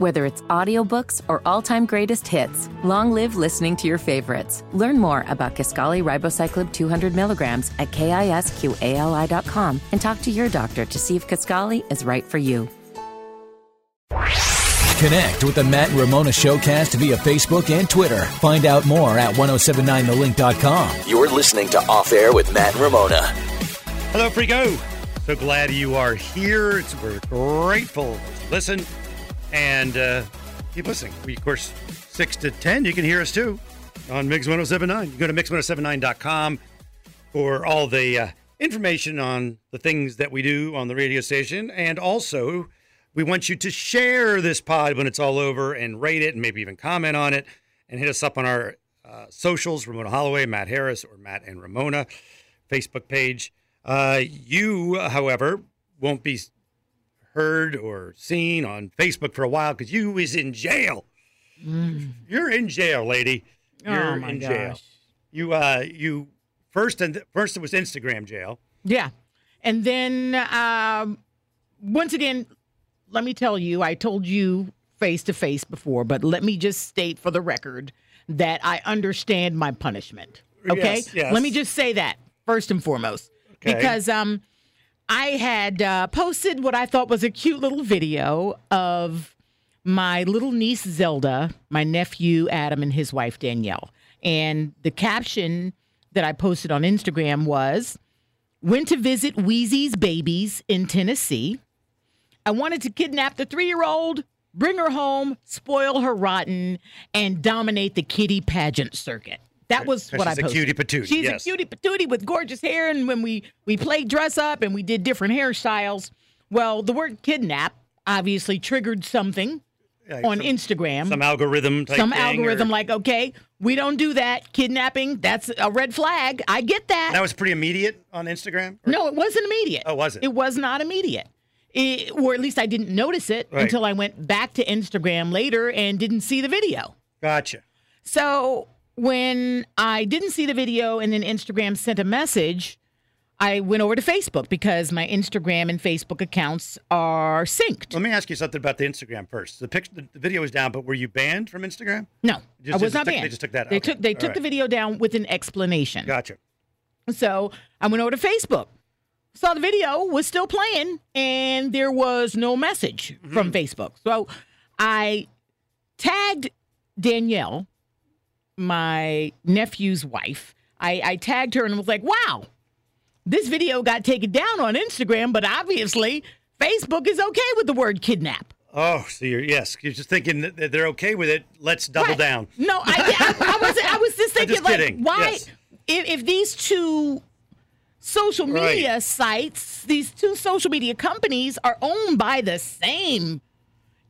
Whether it's audiobooks or all-time greatest hits, long live listening to your favorites. Learn more about Kisqali Ribociclib 200 milligrams at kisqali.com and talk to your doctor to see if Kisqali is right for you. Connect with the Matt and Ramona Showcast via Facebook and Twitter. Find out more at 1079thelink.com. You're listening to Off Air with Matt and Ramona. Hello, Frigo. So glad you are here. It's, we're grateful. to Listen and uh, keep listening. We, of course, 6 to 10, you can hear us too on Mix 1079. You go to Mix1079.com for all the uh, information on the things that we do on the radio station. And also, we want you to share this pod when it's all over and rate it and maybe even comment on it and hit us up on our uh, socials Ramona Holloway, Matt Harris, or Matt and Ramona Facebook page. Uh, you, however, won't be heard or seen on Facebook for a while because you is in jail. You're in jail, lady. Oh, You're my in jail. gosh. You uh you first and first it was Instagram jail. Yeah. And then um, once again, let me tell you, I told you face to face before, but let me just state for the record that I understand my punishment. Okay? Yes, yes. Let me just say that first and foremost. Okay. Because um I had uh, posted what I thought was a cute little video of my little niece Zelda, my nephew Adam, and his wife Danielle. And the caption that I posted on Instagram was Went to visit Wheezy's babies in Tennessee. I wanted to kidnap the three year old, bring her home, spoil her rotten, and dominate the kitty pageant circuit. That was She's what I a posted. cutie patootie, She's yes. a cutie patootie with gorgeous hair, and when we we played dress up and we did different hairstyles, well, the word kidnap obviously triggered something on some- Instagram Some algorithm type some algorithm or- like okay we don't do that kidnapping that's a red flag i get that, that was pretty immediate on Instagram. Or- no it wasn't immediate Oh, was it? it was not immediate It- or at least i didn't notice it Right. until i went back to instagram later and didn't see the video Gotcha. so when i didn't see the video and then instagram sent a message i went over to facebook because my instagram and facebook accounts are synced Let me ask you something about the Instagram first. The picture, the, video was down, but were you banned from Instagram? no Just- i was not took- banned they just took that- they okay. took they All took right. the video down with an explanation Gotcha. So I went over to Facebook, saw the video was still playing, and there was no message mm-hmm. from Facebook. So I tagged Danielle, my nephew's wife. I, I tagged her and was like, wow, this video got taken down on Instagram, but obviously Facebook is okay with the word kidnap. Oh, so you're yes, you're just thinking that they're okay with it. Let's double Right. down. No, I, I, I was I was just thinking just like kidding. why Yes. if, if these two social Right. media sites, these two social media companies are owned by the same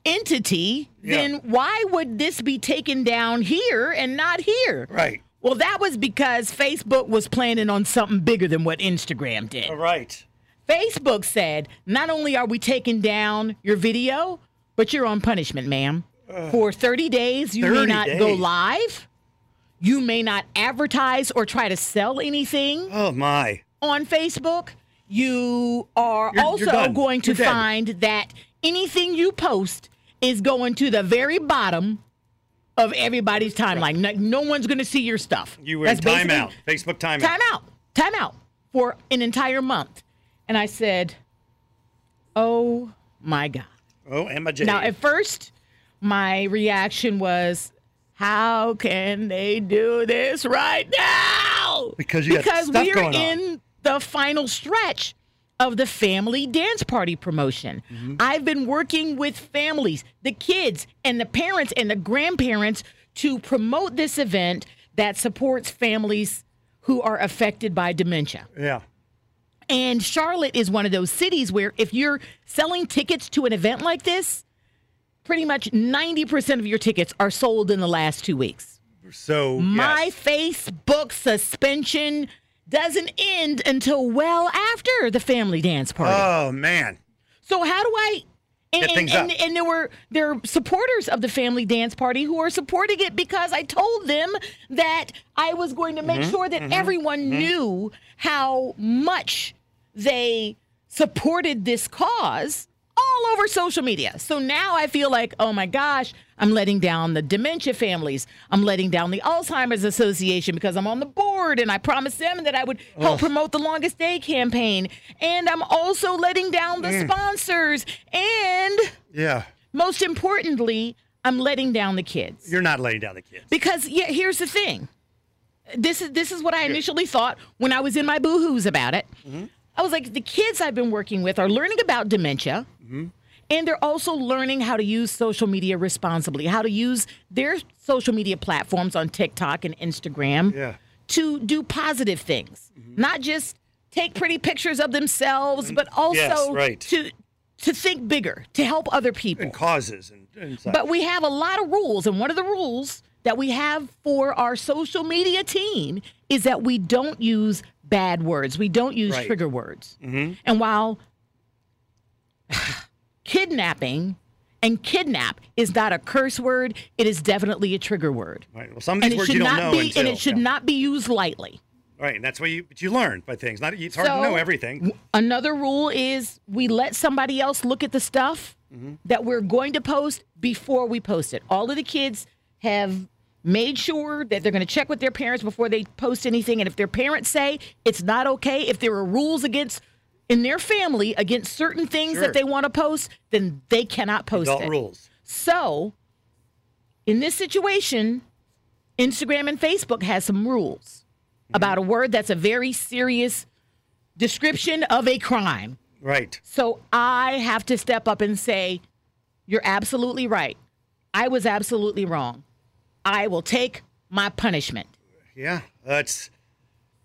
entity, Yeah. then why would this be taken down here and not here? Right. Well, that was because Facebook was planning on something bigger than what Instagram did. All right. Facebook said, not only are we taking down your video, but you're on punishment, ma'am. For 30 days, you may 30 not go live. You may not advertise or try to sell anything Oh my. on Facebook. You are You're- you're also going to You're find that anything you post is going to the very bottom of everybody's timeline. No, no one's going to see your stuff. You were That's in timeout. Facebook timeout. time out, time out for an entire month. And I said, Oh my God. Oh, Emma J. Now, at first, my reaction was, How can they do this right now? Because you got because going on. in the final stretch of the family dance party promotion. Mm-hmm. I've been working with families, the kids, and the parents and the grandparents to promote this event that supports families who are affected by dementia. yeah. And Charlotte is one of those cities where if you're selling tickets to an event like this, pretty much 90% of your tickets are sold in the last two weeks. So My yes. Facebook suspension doesn't end until well after the family dance party. Oh man. so how do I and, Get and, things and, up. and there were there supporters of the family dance party who are supporting it because I told them that I was going to make Mm-hmm, sure that everyone knew how much they supported this cause all over social media. So now I feel like, oh my gosh, I'm letting down the dementia families. I'm letting down the Alzheimer's Association because I'm on the board and I promised them that I would help promote the longest day campaign. And I'm also letting down the mm. sponsors. And Yeah. most importantly, I'm letting down the kids. You're not letting down the kids. Because yeah, here's the thing. This is this is what I initially thought when I was in my boohoo's about it. Mm-hmm. I was like, the kids I've been working with are learning about dementia, mm-hmm. and they're also learning how to use social media responsibly, how to use their social media platforms on TikTok and Instagram Yeah. to do positive things, mm-hmm. not just take pretty pictures of themselves, mm-hmm. but also Yes, right. to to think bigger, to help other people. And causes and, and. But we have a lot of rules, and one of the rules that we have for our social media team is that we don't use bad words. We don't use Right. trigger words. And while kidnapping and kidnap is not a curse word, it is definitely a trigger word. And these it words should you don't not know be until, and it should yeah. not be used lightly. Right, and that's why you but you learn by things. Not it's hard So, to know everything. Another rule is we let somebody else look at the stuff Mm-hmm. that we're going to post before we post it. All of the kids have made sure that they're going to check with their parents before they post anything. And if their parents say it's not okay, if there are rules against in their family against certain things Sure. that they want to post, then they cannot post Adult it. rules. So, in this situation, Instagram and Facebook has some rules mm-hmm. about a word that's a very serious description of a crime. Right. So I have to step up and say, You're absolutely right. I was absolutely wrong. I will take my punishment. Yeah. That's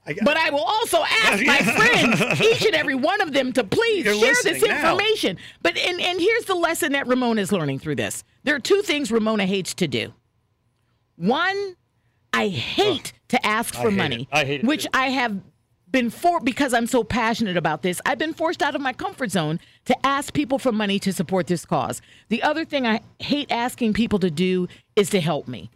I, But I will also ask my friends, each and every one of them, to please You're share this listening now. information. But and, and here's the lesson that Ramona is learning through this. There are two things Ramona hates to do. One, I hate to ask for money. I hate it which too. I have been for because I'm so passionate about this. I've been forced out of my comfort zone to ask people for money to support this cause. The other thing I hate asking people to do is to help me.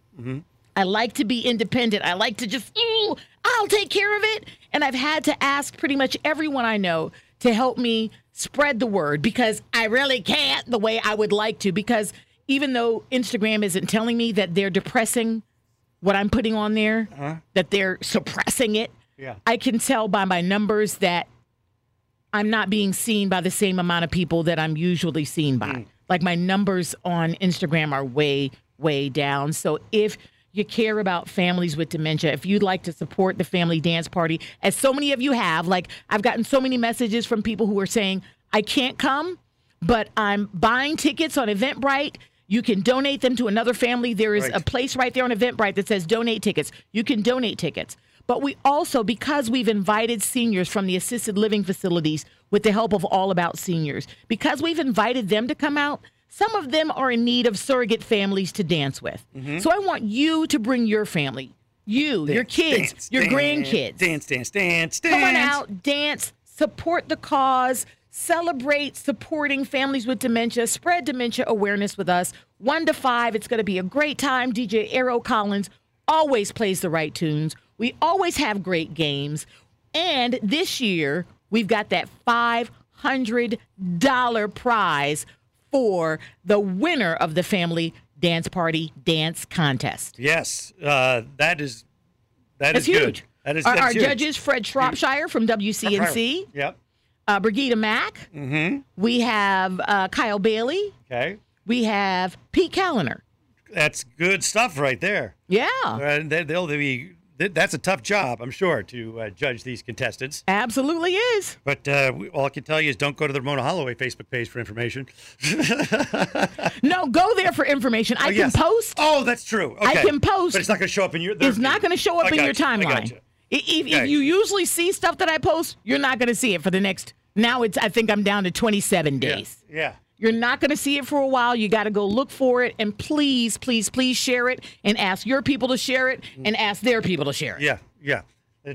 I like to be independent. I like to just, "Ooh, I'll take care of it. And I've had to ask pretty much everyone I know to help me spread the word because I really can't the way I would like to. Because even though Instagram isn't telling me that they're depressing what I'm putting on there, uh-huh. that they're suppressing it, Yeah. I can tell by my numbers that I'm not being seen by the same amount of people that I'm usually seen by. Mm. Like my numbers on Instagram are way, way down. So if you care about families with dementia, if you'd like to support the family dance party, as so many of you have, like I've gotten so many messages from people who are saying, I can't come, but I'm buying tickets on Eventbrite. You can donate them to another family. There is Right. a place right there on Eventbrite that says donate tickets. You can donate tickets. But we also, because we've invited seniors from the assisted living facilities with the help of All About Seniors, because we've invited them to come out, some of them are in need of surrogate families to dance with. Mm-hmm. So I want you to bring your family, you, your kids, Dance, your dance, grandkids. Dance, dance, dance, dance. Come on out, dance, support the cause, celebrate supporting families with dementia, spread dementia awareness with us. One to five, it's going to be a great time. DJ Arrow Collins always plays the right tunes. We always have great games. And this year, we've got that $500 prize for the winner of the Family Dance Party Dance Contest. Yes. Uh, that is that That's is good. huge. That is our, our huge. judges, Fred Shropshire from WCNC, Yep. uh, Brigida Mack. Mm-hmm. We have uh, Kyle Bailey. Okay. We have Pete Callender. That's good stuff right there. Yeah, And they'll be. That's a tough job, I'm sure, to uh, judge these contestants. absolutely is. But uh, we, all I can tell you is don't go to the Ramona Holloway Facebook page for information. No, go there for information. I Oh, can yes. post. Oh, that's true. I can post. But it's not going to show up in your. It's not going to show up I in your you. I got timeline. you. If, if you usually see stuff that I post, you're not going to see it for the next. Now it's. I think I'm down to 27 days. Yeah. days. Yeah. You're not going to see it for a while. You got to go look for it, and please, please, please share it, and ask your people to share it, and ask their people to share it. Yeah. Yeah.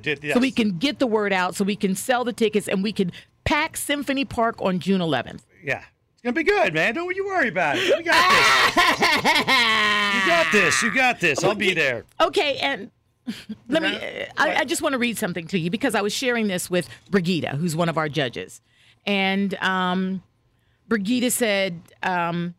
Did, so we can get the word out, so we can sell the tickets, and we can pack Symphony Park on June 11th. Yeah. It's going to be good, man. Don't you worry about it. You got this. you got this. You got this. I'll be there. Okay, and let me. I, I just want to read something to you because I was sharing this with Brigida, who's one of our judges, and um, Brigida said, um,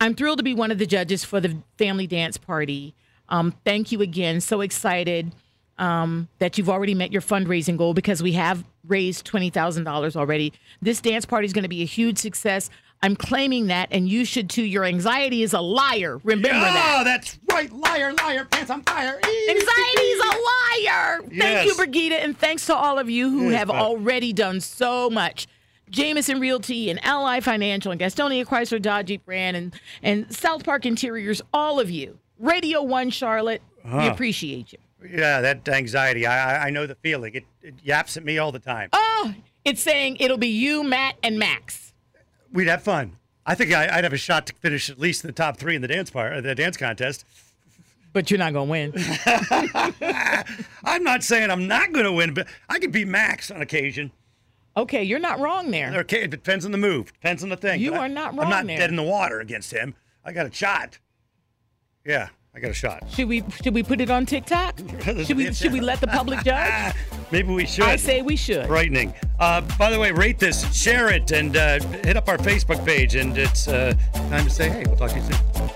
I'm thrilled to be one of the judges for the family dance party. Um, thank you again. So excited um, that you've already met your fundraising goal because we have raised $20,000 already. This dance party is going to be a huge success. I'm claiming that, and you should too. Your anxiety is a liar. Remember that. Oh, that's right. Liar, liar, pants on fire. Anxiety is a liar. Yes. Thank you, Brigida, and thanks to all of you who Yes, have bud. already done so much. Jameson Realty and Ally Financial and Gastonia Chrysler Dodge Jeep Brand and, and South Park Interiors, all of you. Radio One Charlotte, we appreciate you. Yeah, that anxiety. I, I know the feeling. It, it yaps at me all the time. Oh, it's saying it'll be you, Matt, and Max. We'd have fun. I think I, I'd have a shot to finish at least in the top three in the dance part, the dance contest. But you're not going to win. I'm not saying I'm not going to win, but I could beat Max on occasion. Okay, you're not wrong there. Okay, it depends on the move, depends on the thing. You but are not wrong. I'm not there. dead in the water against him. I got a shot. Yeah, I got a shot. Should we should we put it on TikTok? Should we should we let the public judge? Maybe we should. I say we should. frightening. Uh, by the way, rate this, share it, and uh, hit up our Facebook page. And it's uh, time to say, hey, we'll talk to you soon.